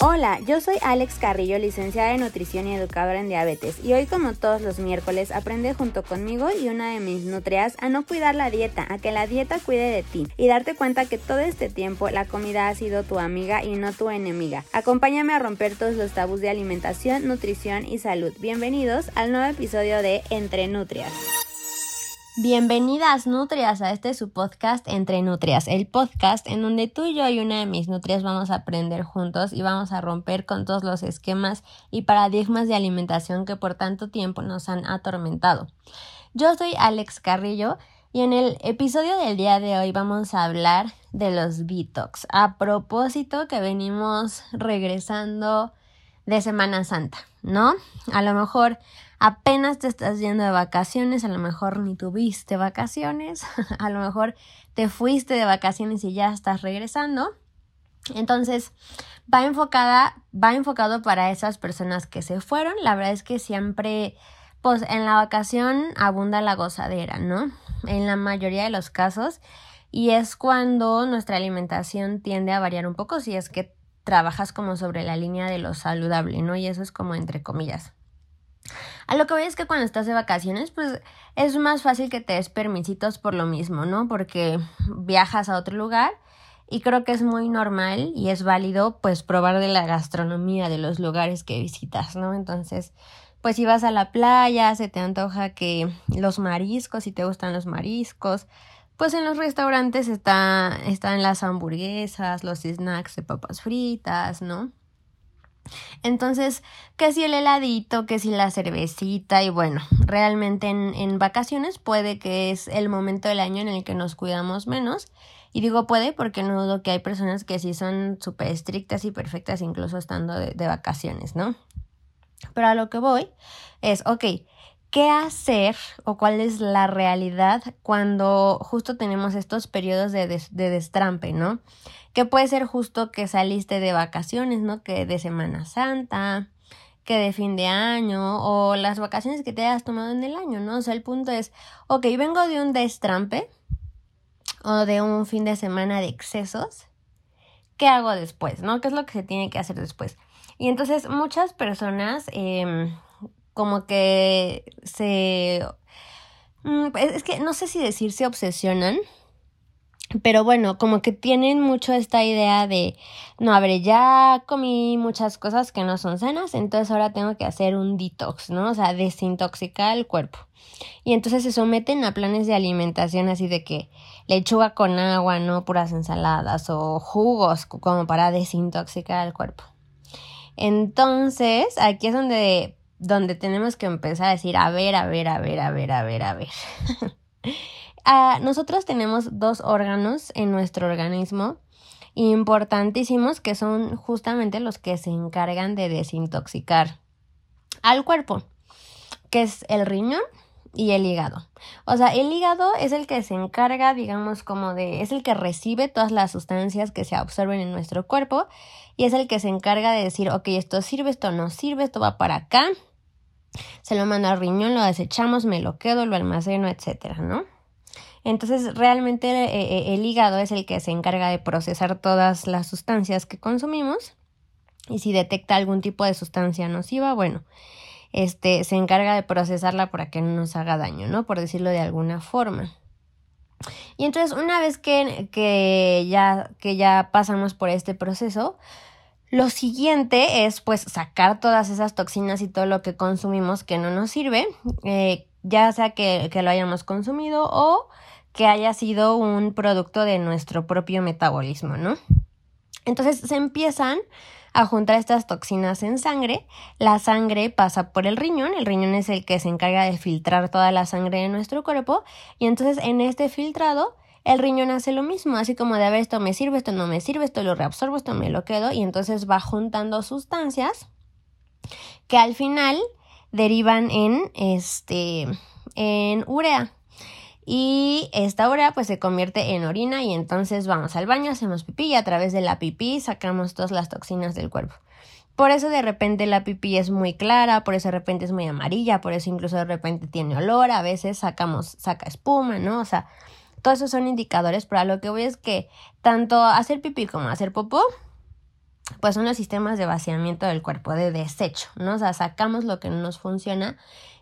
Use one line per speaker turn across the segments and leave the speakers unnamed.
Hola, yo soy Alex Carrillo, licenciada en nutrición y educadora en diabetes, y hoy como todos los miércoles aprende junto conmigo y una de mis nutrias a no cuidar la dieta, a que la dieta cuide de ti y darte cuenta que todo este tiempo la comida ha sido tu amiga y no tu enemiga. Acompáñame a romper todos los tabús de alimentación, nutrición y salud. Bienvenidos al nuevo episodio de Entre Nutrias.
Bienvenidas nutrias a este su podcast Entre Nutrias, el podcast en donde tú y yo y una de mis nutrias vamos a aprender juntos y vamos a romper con todos los esquemas y paradigmas de alimentación que por tanto tiempo nos han atormentado. Yo soy Alex Carrillo y en el episodio del día de hoy vamos a hablar de los detox. A propósito que venimos regresando de Semana Santa, ¿no? A lo mejor apenas te estás yendo de vacaciones, a lo mejor ni tuviste vacaciones, a lo mejor te fuiste de vacaciones y ya estás regresando. Entonces, va enfocada, va enfocado para esas personas que se fueron. La verdad es que siempre, pues en la vacación abunda la gozadera, ¿no? En la mayoría de los casos. Y es cuando nuestra alimentación tiende a variar un poco si es que trabajas como sobre la línea de lo saludable, ¿no? Y eso es como entre comillas. A lo que voy es que cuando estás de vacaciones, pues es más fácil que te des permisitos por lo mismo, ¿no? Porque viajas a otro lugar y creo que es muy normal y es válido pues probar de la gastronomía de los lugares que visitas, ¿no? Entonces, pues si vas a la playa, se te antoja que los mariscos, si te gustan los mariscos, pues en los restaurantes está, están las hamburguesas, los snacks de papas fritas, ¿no? Entonces, que si el heladito, que si la cervecita y bueno, realmente en, en, vacaciones puede que es el momento del año en el que nos cuidamos menos. Y digo puede porque no dudo que hay personas que sí son súper estrictas y perfectas incluso estando de, de vacaciones, ¿no? Pero a lo que voy es, ok, ¿qué hacer o cuál es la realidad cuando justo tenemos estos periodos de, de destrampe, ¿no? que puede ser justo que saliste de vacaciones, ¿no? Que de Semana Santa, que de fin de año o las vacaciones que te hayas tomado en el año, ¿no? O sea, el punto es, ok, vengo de un destrampe o de un fin de semana de excesos, ¿qué hago después, ¿no? ¿Qué es lo que se tiene que hacer después? Y entonces muchas personas em, como que se... Mm, es que no sé si decir se obsesionan pero bueno, como que tienen mucho esta idea de, no, a ya comí muchas cosas que no son sanas, entonces ahora tengo que hacer un detox, ¿no? O sea, desintoxicar el cuerpo. Y entonces se someten a planes de alimentación así de que lechuga con agua, ¿no? Puras ensaladas o jugos como para desintoxicar el cuerpo. Entonces, aquí es donde, donde tenemos que empezar a decir, a ver, a ver, a ver, a ver, a ver, a ver. Ah, nosotros tenemos dos órganos en nuestro organismo importantísimos que son justamente los que se encargan de desintoxicar al cuerpo, que es el riñón y el hígado. O sea, el hígado es el que se encarga, digamos, como de, es el que recibe todas las sustancias que se absorben en nuestro cuerpo y es el que se encarga de decir, ok, esto sirve, esto no sirve, esto va para acá, se lo mando al riñón, lo desechamos, me lo quedo, lo almaceno, etcétera, ¿no? Entonces, realmente eh, eh, el hígado es el que se encarga de procesar todas las sustancias que consumimos y si detecta algún tipo de sustancia nociva, bueno, este se encarga de procesarla para que no nos haga daño, ¿no? Por decirlo de alguna forma. Y entonces, una vez que, que, ya, que ya pasamos por este proceso, lo siguiente es pues sacar todas esas toxinas y todo lo que consumimos que no nos sirve, eh, ya sea que, que, lo hayamos consumido o que haya sido un producto de nuestro propio metabolismo, ¿no? Entonces se empiezan a juntar estas toxinas en sangre, la sangre pasa por el riñón, el riñón es el que se encarga de filtrar toda la sangre de nuestro cuerpo. Y entonces en este filtrado el riñón hace lo mismo, así como de a ver esto me sirve, esto no me sirve, esto lo reabsorbo, esto me lo quedo y entonces va juntando sustancias que al final derivan en este en urea, y esta urea pues se convierte en orina y entonces vamos al baño, hacemos pipí y a través de la pipí sacamos todas las toxinas del cuerpo. Por eso de repente la pipí es muy clara, por eso de repente es muy amarilla, por eso incluso de repente tiene olor, a veces sacamos, saca espuma, ¿no? O sea, todos esos son indicadores, pero a lo que voy es que tanto hacer pipí como hacer popó pues son los sistemas de vaciamiento del cuerpo, de desecho, ¿no? O sea, sacamos lo que no nos funciona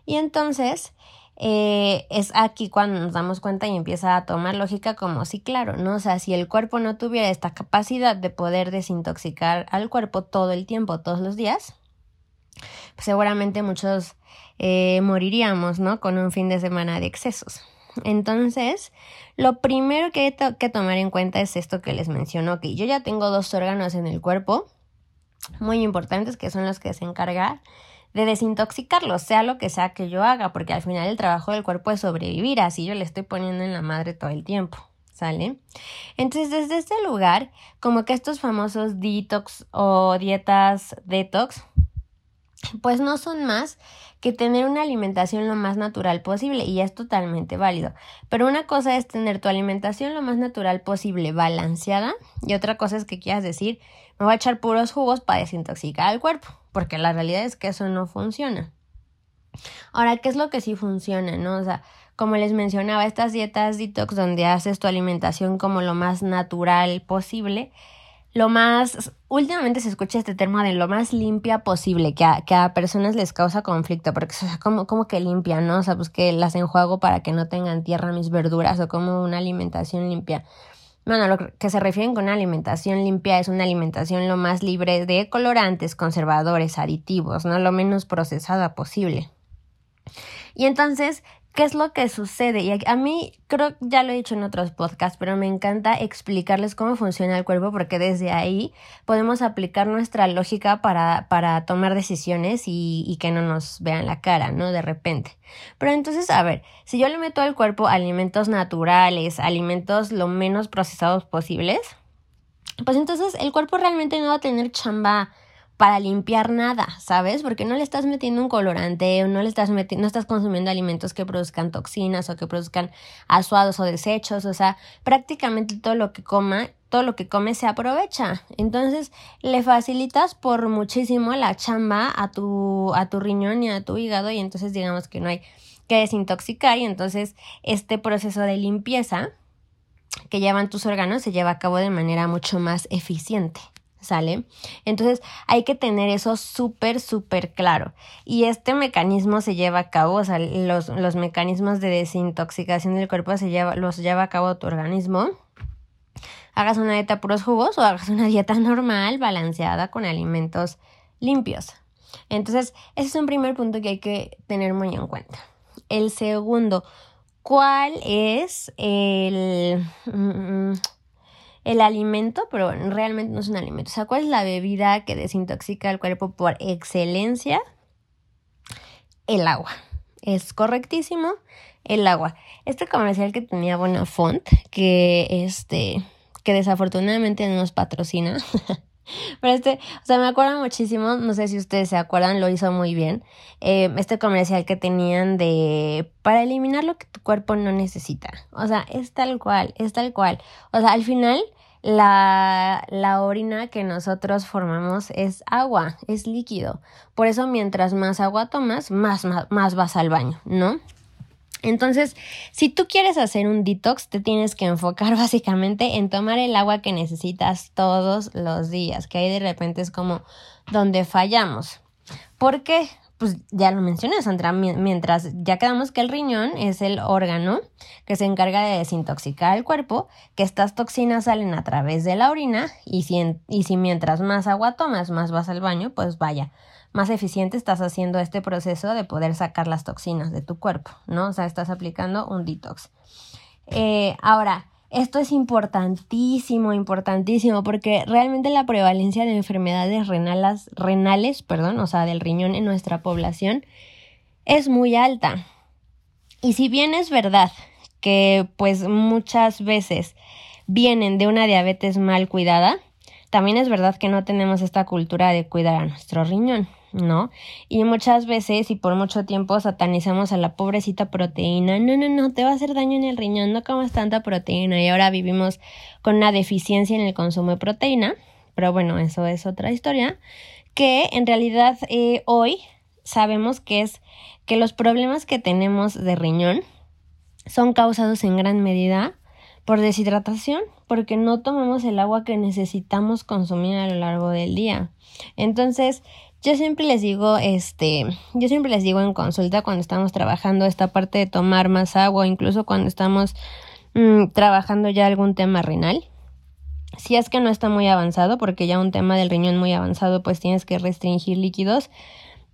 y entonces eh, es aquí cuando nos damos cuenta y empieza a tomar lógica como sí, claro, ¿no? O sea, si el cuerpo no tuviera esta capacidad de poder desintoxicar al cuerpo todo el tiempo, todos los días, pues seguramente muchos eh, moriríamos, ¿no? Con un fin de semana de excesos. Entonces, lo primero que hay que tomar en cuenta es esto que les menciono, que yo ya tengo dos órganos en el cuerpo muy importantes que son los que se encargan de desintoxicarlos, sea lo que sea que yo haga, porque al final el trabajo del cuerpo es sobrevivir, así yo le estoy poniendo en la madre todo el tiempo. ¿Sale? Entonces, desde este lugar, como que estos famosos detox o dietas detox, pues no son más que tener una alimentación lo más natural posible y es totalmente válido. Pero una cosa es tener tu alimentación lo más natural posible, balanceada, y otra cosa es que quieras decir, me voy a echar puros jugos para desintoxicar el cuerpo, porque la realidad es que eso no funciona. Ahora, ¿qué es lo que sí funciona, no? O sea, como les mencionaba, estas dietas detox donde haces tu alimentación como lo más natural posible, lo más, últimamente se escucha este término de lo más limpia posible, que a, que a personas les causa conflicto, porque o sea, como, que limpia, ¿no? O sea, pues que las enjuago para que no tengan tierra mis verduras o como una alimentación limpia. Bueno, lo que se refieren con una alimentación limpia es una alimentación lo más libre de colorantes, conservadores, aditivos, ¿no? Lo menos procesada posible. Y entonces, ¿Qué es lo que sucede? Y a mí creo, ya lo he dicho en otros podcasts, pero me encanta explicarles cómo funciona el cuerpo porque desde ahí podemos aplicar nuestra lógica para, para tomar decisiones y, y que no nos vean la cara, ¿no? De repente. Pero entonces, a ver, si yo le meto al cuerpo alimentos naturales, alimentos lo menos procesados posibles, pues entonces el cuerpo realmente no va a tener chamba para limpiar nada, ¿sabes? Porque no le estás metiendo un colorante o no le estás metiendo, no estás consumiendo alimentos que produzcan toxinas o que produzcan asuados o desechos, o sea, prácticamente todo lo que coma, todo lo que come se aprovecha. Entonces, le facilitas por muchísimo la chamba a tu a tu riñón y a tu hígado y entonces digamos que no hay que desintoxicar y entonces este proceso de limpieza que llevan tus órganos se lleva a cabo de manera mucho más eficiente. ¿Sale? Entonces hay que tener eso súper, súper claro. Y este mecanismo se lleva a cabo, o sea, los, los mecanismos de desintoxicación del cuerpo se lleva, los lleva a cabo tu organismo. Hagas una dieta puros jugos o hagas una dieta normal, balanceada, con alimentos limpios. Entonces, ese es un primer punto que hay que tener muy en cuenta. El segundo, ¿cuál es el... Mm, mm, el alimento, pero realmente no es un alimento. O sea, ¿cuál es la bebida que desintoxica el cuerpo por excelencia? El agua. Es correctísimo, el agua. Este comercial que tenía Bonafont, que este, que desafortunadamente no nos patrocina. Pero este, o sea, me acuerdo muchísimo, no sé si ustedes se acuerdan, lo hizo muy bien. Eh, este comercial que tenían de para eliminar lo que tu cuerpo no necesita. O sea, es tal cual, es tal cual. O sea, al final la, la orina que nosotros formamos es agua, es líquido. Por eso mientras más agua tomas, más, más, vas al baño, ¿no? Entonces, si tú quieres hacer un detox, te tienes que enfocar básicamente en tomar el agua que necesitas todos los días, que ahí de repente es como donde fallamos. ¿Por qué? Pues ya lo mencioné, Sandra, mientras ya quedamos que el riñón es el órgano que se encarga de desintoxicar el cuerpo, que estas toxinas salen a través de la orina y si, y si mientras más agua tomas, más vas al baño, pues vaya, más eficiente estás haciendo este proceso de poder sacar las toxinas de tu cuerpo, ¿no? O sea, estás aplicando un detox. Eh, ahora, esto es importantísimo, importantísimo, porque realmente la prevalencia de enfermedades renales, renales, perdón, o sea, del riñón en nuestra población es muy alta. Y si bien es verdad que pues muchas veces vienen de una diabetes mal cuidada, también es verdad que no tenemos esta cultura de cuidar a nuestro riñón. ¿No? Y muchas veces y por mucho tiempo satanizamos a la pobrecita proteína. No, no, no, te va a hacer daño en el riñón, no comas tanta proteína. Y ahora vivimos con una deficiencia en el consumo de proteína. Pero bueno, eso es otra historia. Que en realidad eh, hoy sabemos que es que los problemas que tenemos de riñón son causados en gran medida por deshidratación, porque no tomamos el agua que necesitamos consumir a lo largo del día. Entonces, yo siempre les digo, este, yo siempre les digo en consulta cuando estamos trabajando esta parte de tomar más agua, incluso cuando estamos mm, trabajando ya algún tema renal. Si es que no está muy avanzado, porque ya un tema del riñón muy avanzado, pues tienes que restringir líquidos.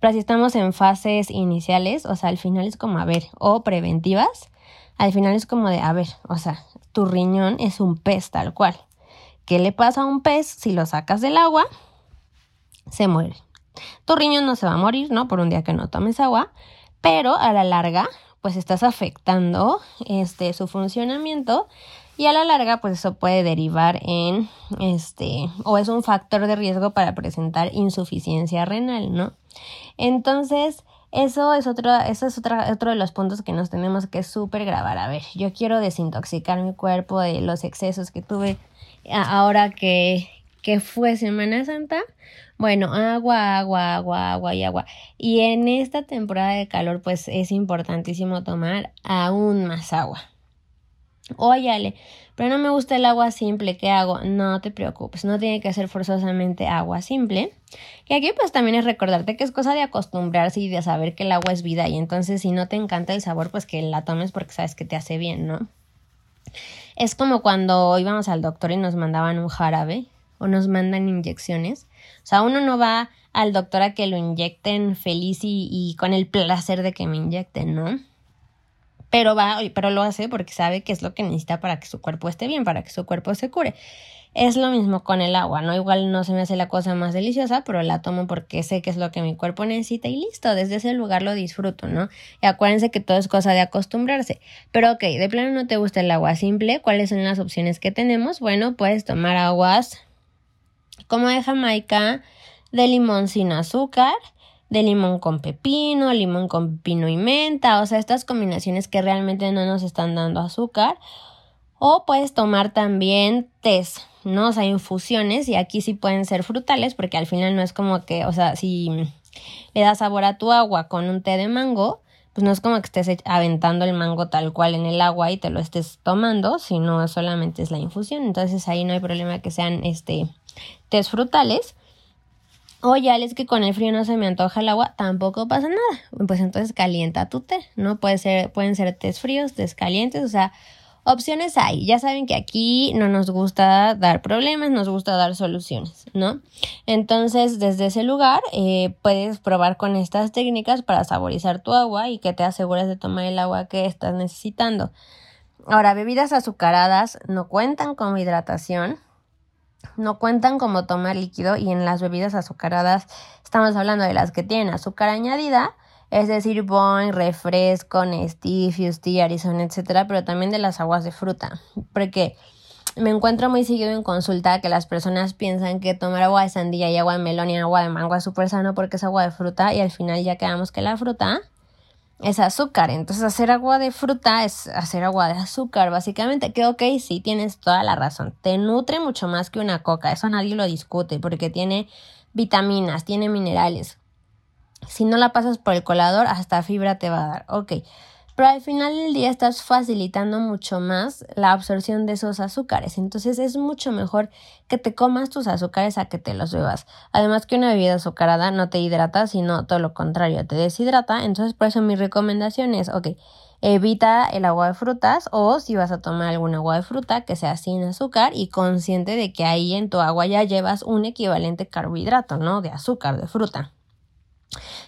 Pero si estamos en fases iniciales, o sea, al final es como, a ver, o preventivas, al final es como de, a ver, o sea, tu riñón es un pez tal cual. ¿Qué le pasa a un pez si lo sacas del agua? Se muere. Tu riñón no se va a morir, ¿no? Por un día que no tomes agua, pero a la larga, pues estás afectando este su funcionamiento y a la larga, pues eso puede derivar en este o es un factor de riesgo para presentar insuficiencia renal, ¿no? Entonces, eso es otro, eso es otro de los puntos que nos tenemos que súper grabar. A ver, yo quiero desintoxicar mi cuerpo de los excesos que tuve ahora que, que fue Semana Santa. Bueno, agua, agua, agua, agua y agua. Y en esta temporada de calor, pues es importantísimo tomar aún más agua. Óyale, pero no me gusta el agua simple, ¿qué hago? No te preocupes, no tiene que ser forzosamente agua simple. Y aquí pues también es recordarte que es cosa de acostumbrarse y de saber que el agua es vida y entonces si no te encanta el sabor, pues que la tomes porque sabes que te hace bien, ¿no? Es como cuando íbamos al doctor y nos mandaban un jarabe o nos mandan inyecciones. O sea, uno no va al doctor a que lo inyecten feliz y, con el placer de que me inyecten, ¿no? pero va, pero lo hace porque sabe que es lo que necesita para que su cuerpo esté bien, para que su cuerpo se cure. Es lo mismo con el agua, ¿no? Igual no se me hace la cosa más deliciosa, pero la tomo porque sé que es lo que mi cuerpo necesita y listo, desde ese lugar lo disfruto, ¿no? Y acuérdense que todo es cosa de acostumbrarse. Pero ok, de plano no te gusta el agua simple, ¿cuáles son las opciones que tenemos? Bueno, puedes tomar aguas como de Jamaica, de limón sin azúcar, de limón con pepino, limón con pepino y menta, o sea, estas combinaciones que realmente no nos están dando azúcar. O puedes tomar también tés, ¿no? O sea, infusiones, y aquí sí pueden ser frutales, porque al final no es como que, o sea, si le das sabor a tu agua con un té de mango, pues no es como que estés aventando el mango tal cual en el agua y te lo estés tomando, sino solamente es la infusión. Entonces ahí no hay problema que sean este tés frutales. O ya es que con el frío no se me antoja el agua, tampoco pasa nada. Pues entonces calienta tu té, ¿no? Puede ser, pueden ser tés fríos, tés calientes, o sea, opciones hay. Ya saben que aquí no nos gusta dar problemas, nos gusta dar soluciones, ¿no? Entonces, desde ese lugar, eh, puedes probar con estas técnicas para saborizar tu agua y que te asegures de tomar el agua que estás necesitando. Ahora, bebidas azucaradas no cuentan como hidratación, no cuentan como tomar líquido y en las bebidas azucaradas estamos hablando de las que tienen azúcar añadida, es decir, Boing, refresco, Nestí, Fusti, Arizona, etcétera, pero también de las aguas de fruta, porque me encuentro muy seguido en consulta que las personas piensan que tomar agua de sandía y agua de melón y agua de mango es súper sano porque es agua de fruta y al final ya quedamos que la fruta es azúcar. Entonces hacer agua de fruta es hacer agua de azúcar, básicamente. Que ok, sí, tienes toda la razón. Te nutre mucho más que una coca. Eso nadie lo discute porque tiene vitaminas, tiene minerales. Si no la pasas por el colador, hasta fibra te va a dar. Ok pero al final del día estás facilitando mucho más la absorción de esos azúcares. Entonces es mucho mejor que te comas tus azúcares a que te los bebas. Además que una bebida azucarada no te hidrata, sino todo lo contrario, te deshidrata. Entonces por eso mi recomendación es, ok, evita el agua de frutas o si vas a tomar algún agua de fruta que sea sin azúcar y consciente de que ahí en tu agua ya llevas un equivalente carbohidrato, ¿no? De azúcar, de fruta.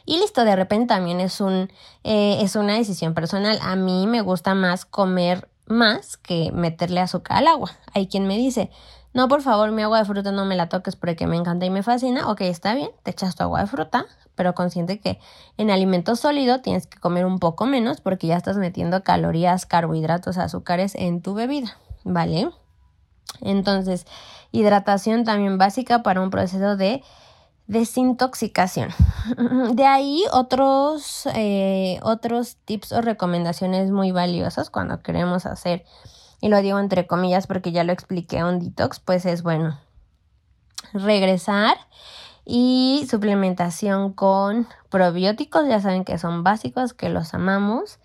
Y listo, de repente también es un eh, es una decisión personal. A mí me gusta más comer más que meterle azúcar al agua. Hay quien me dice, no, por favor, mi agua de fruta no me la toques porque me encanta y me fascina. Ok, está bien, te echas tu agua de fruta, pero consciente que en alimento sólido tienes que comer un poco menos porque ya estás metiendo calorías, carbohidratos, azúcares en tu bebida, ¿vale? Entonces, hidratación también básica para un proceso de desintoxicación. De ahí otros, eh, otros tips o recomendaciones muy valiosas cuando queremos hacer, y lo digo entre comillas porque ya lo expliqué un detox, pues es bueno regresar y suplementación con probióticos, ya saben que son básicos, que los amamos.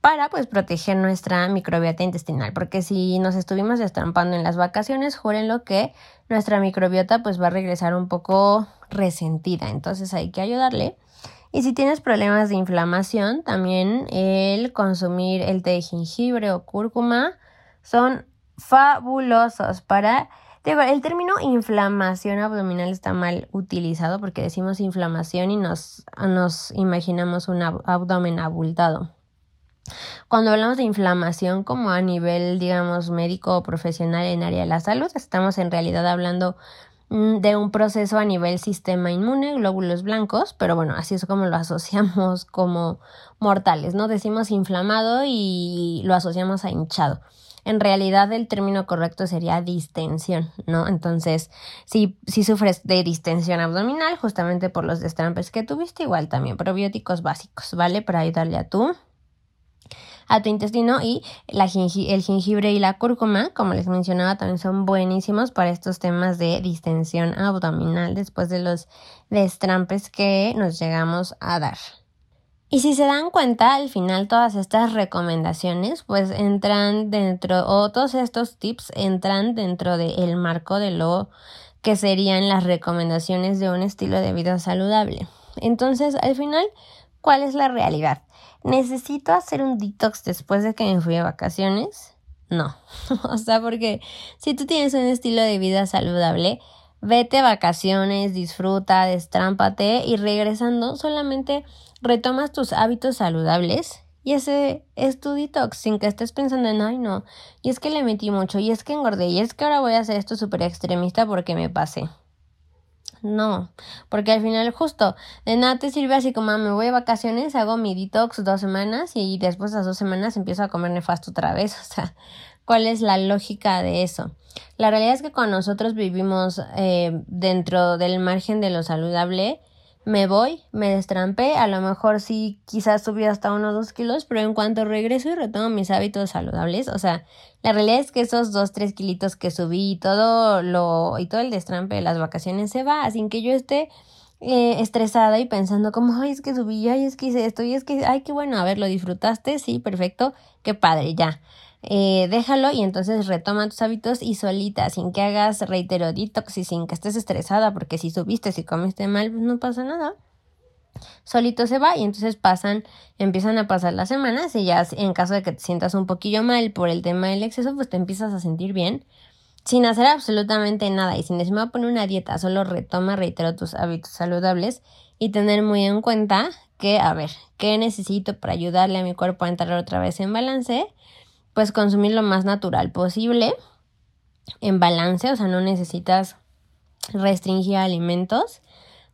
Para pues proteger nuestra microbiota intestinal, porque si nos estuvimos destrampando en las vacaciones, júrenlo que nuestra microbiota pues va a regresar un poco resentida, entonces hay que ayudarle. Y si tienes problemas de inflamación, también el consumir el té de jengibre o cúrcuma son fabulosos para el término inflamación abdominal está mal utilizado porque decimos inflamación y nos, nos imaginamos un abdomen abultado. Cuando hablamos de inflamación como a nivel, digamos, médico o profesional en área de la salud, estamos en realidad hablando mm, de un proceso a nivel sistema inmune, glóbulos blancos, pero bueno, así es como lo asociamos como mortales, ¿no? Decimos inflamado y lo asociamos a hinchado. En realidad el término correcto sería distensión, ¿no? Entonces, si, si sufres de distensión abdominal, justamente por los destrampes que tuviste, igual también probióticos básicos, ¿vale? Para ayudarle a tu a tu intestino y el jengibre y la cúrcuma, como les mencionaba, también son buenísimos para estos temas de distensión abdominal después de los destrampes que nos llegamos a dar. Y si se dan cuenta, al final todas estas recomendaciones pues entran dentro, o todos estos tips entran dentro del marco de lo que serían las recomendaciones de un estilo de vida saludable. Entonces, al final, ¿cuál es la realidad? ¿Necesito hacer un detox después de que me fui a vacaciones? No. o sea, porque si tú tienes un estilo de vida saludable, vete a vacaciones, disfruta, destrámpate y regresando solamente retomas tus hábitos saludables y ese es tu detox sin que estés pensando en, ay no, y es que le metí mucho, y es que engordé, y es que ahora voy a hacer esto súper extremista porque me pasé. No, porque al final justo de nada te sirve así como ah, me voy de vacaciones, hago mi detox dos semanas y después de las dos semanas empiezo a comer nefasto otra vez. O sea, ¿cuál es la lógica de eso? La realidad es que cuando nosotros vivimos eh, dentro del margen de lo saludable, me voy, me destrampé, a lo mejor sí quizás subí hasta uno o dos kilos, pero en cuanto regreso y retomo mis hábitos saludables, o sea, la realidad es que esos dos, tres kilitos que subí y todo lo, y todo el destrampe de las vacaciones se va, sin que yo esté eh, estresada y pensando como, ay, es que subí, ay, es que hice esto, y es que, ay, qué bueno, a ver, lo disfrutaste, sí, perfecto, qué padre, ya. Eh, déjalo y entonces retoma tus hábitos y solita, sin que hagas reitero detox y sin que estés estresada, porque si subiste, si comiste mal, pues no pasa nada. Solito se va y entonces pasan, empiezan a pasar las semanas y ya en caso de que te sientas un poquillo mal por el tema del exceso, pues te empiezas a sentir bien sin hacer absolutamente nada y sin decir me voy a poner una dieta, solo retoma, reitero tus hábitos saludables y tener muy en cuenta que, a ver, ¿qué necesito para ayudarle a mi cuerpo a entrar otra vez en balance? Pues consumir lo más natural posible, en balance, o sea, no necesitas restringir alimentos,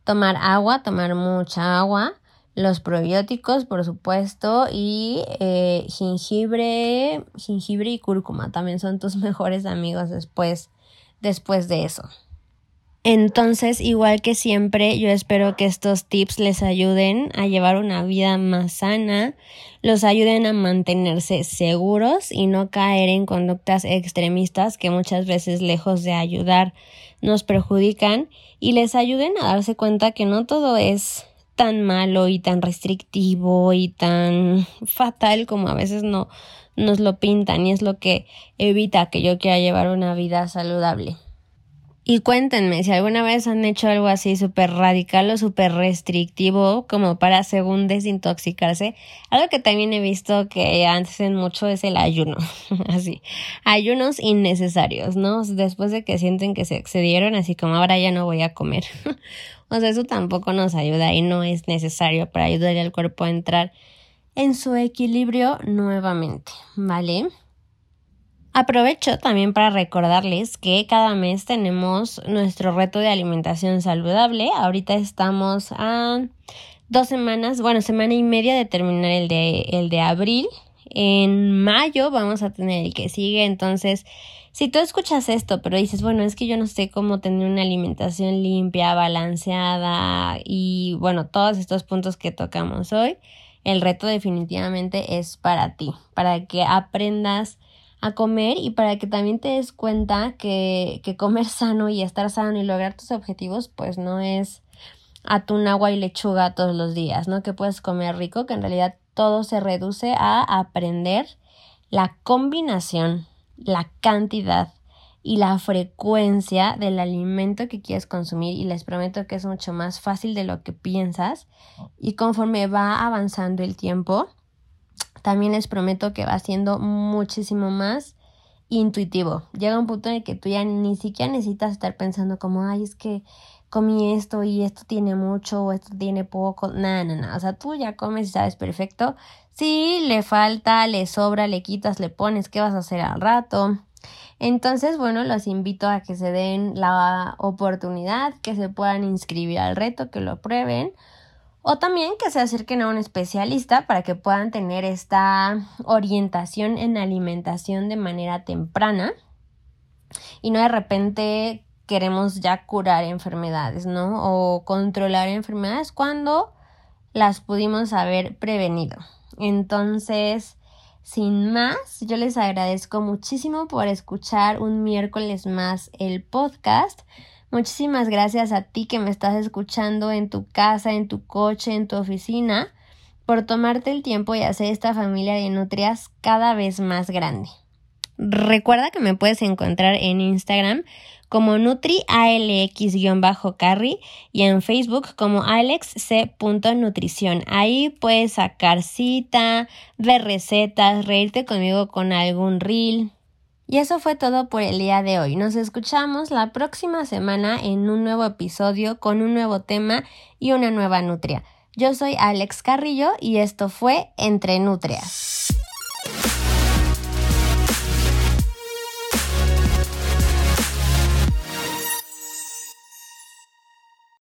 tomar agua, tomar mucha agua, los probióticos, por supuesto, y eh, jengibre, jengibre y cúrcuma también son tus mejores amigos después, después de eso. Entonces, igual que siempre, yo espero que estos tips les ayuden a llevar una vida más sana, los ayuden a mantenerse seguros y no caer en conductas extremistas que muchas veces lejos de ayudar nos perjudican y les ayuden a darse cuenta que no todo es tan malo y tan restrictivo y tan fatal como a veces no nos lo pintan y es lo que evita que yo quiera llevar una vida saludable. Y cuéntenme si alguna vez han hecho algo así súper radical o súper restrictivo como para según desintoxicarse. Algo que también he visto que hacen mucho es el ayuno. así. Ayunos innecesarios, ¿no? Después de que sienten que se excedieron, así como ahora ya no voy a comer. o sea, eso tampoco nos ayuda y no es necesario para ayudar al cuerpo a entrar en su equilibrio nuevamente, ¿vale? Aprovecho también para recordarles que cada mes tenemos nuestro reto de alimentación saludable. Ahorita estamos a dos semanas, bueno, semana y media de terminar el de, el de abril. En mayo vamos a tener el que sigue. Entonces, si tú escuchas esto, pero dices, bueno, es que yo no sé cómo tener una alimentación limpia, balanceada y bueno, todos estos puntos que tocamos hoy, el reto definitivamente es para ti, para que aprendas a comer y para que también te des cuenta que, que comer sano y estar sano y lograr tus objetivos pues no es atún, agua y lechuga todos los días, ¿no? Que puedes comer rico, que en realidad todo se reduce a aprender la combinación, la cantidad y la frecuencia del alimento que quieres consumir. Y les prometo que es mucho más fácil de lo que piensas. Y conforme va avanzando el tiempo también les prometo que va siendo muchísimo más intuitivo. Llega un punto en el que tú ya ni siquiera necesitas estar pensando como, ay, es que comí esto y esto tiene mucho o esto tiene poco. Nada, nada, nada. O sea, tú ya comes y sabes perfecto. Si le falta, le sobra, le quitas, le pones, ¿qué vas a hacer al rato? Entonces, bueno, los invito a que se den la oportunidad, que se puedan inscribir al reto, que lo prueben o también que se acerquen a un especialista para que puedan tener esta orientación en alimentación de manera temprana y no de repente queremos ya curar enfermedades, ¿no? O controlar enfermedades cuando las pudimos haber prevenido. Entonces, sin más, yo les agradezco muchísimo por escuchar un miércoles más el podcast. Muchísimas gracias a ti que me estás escuchando en tu casa, en tu coche, en tu oficina, por tomarte el tiempo y hacer esta familia de nutrias cada vez más grande. Recuerda que me puedes encontrar en Instagram como NutriALX-Carry y en Facebook como AlexC.nutrición. Ahí puedes sacar cita, ver recetas, reírte conmigo con algún reel. Y eso fue todo por el día de hoy. Nos escuchamos la próxima semana en un nuevo episodio con un nuevo tema y una nueva nutria. Yo soy Alex Carrillo y esto fue Entre Nutrias.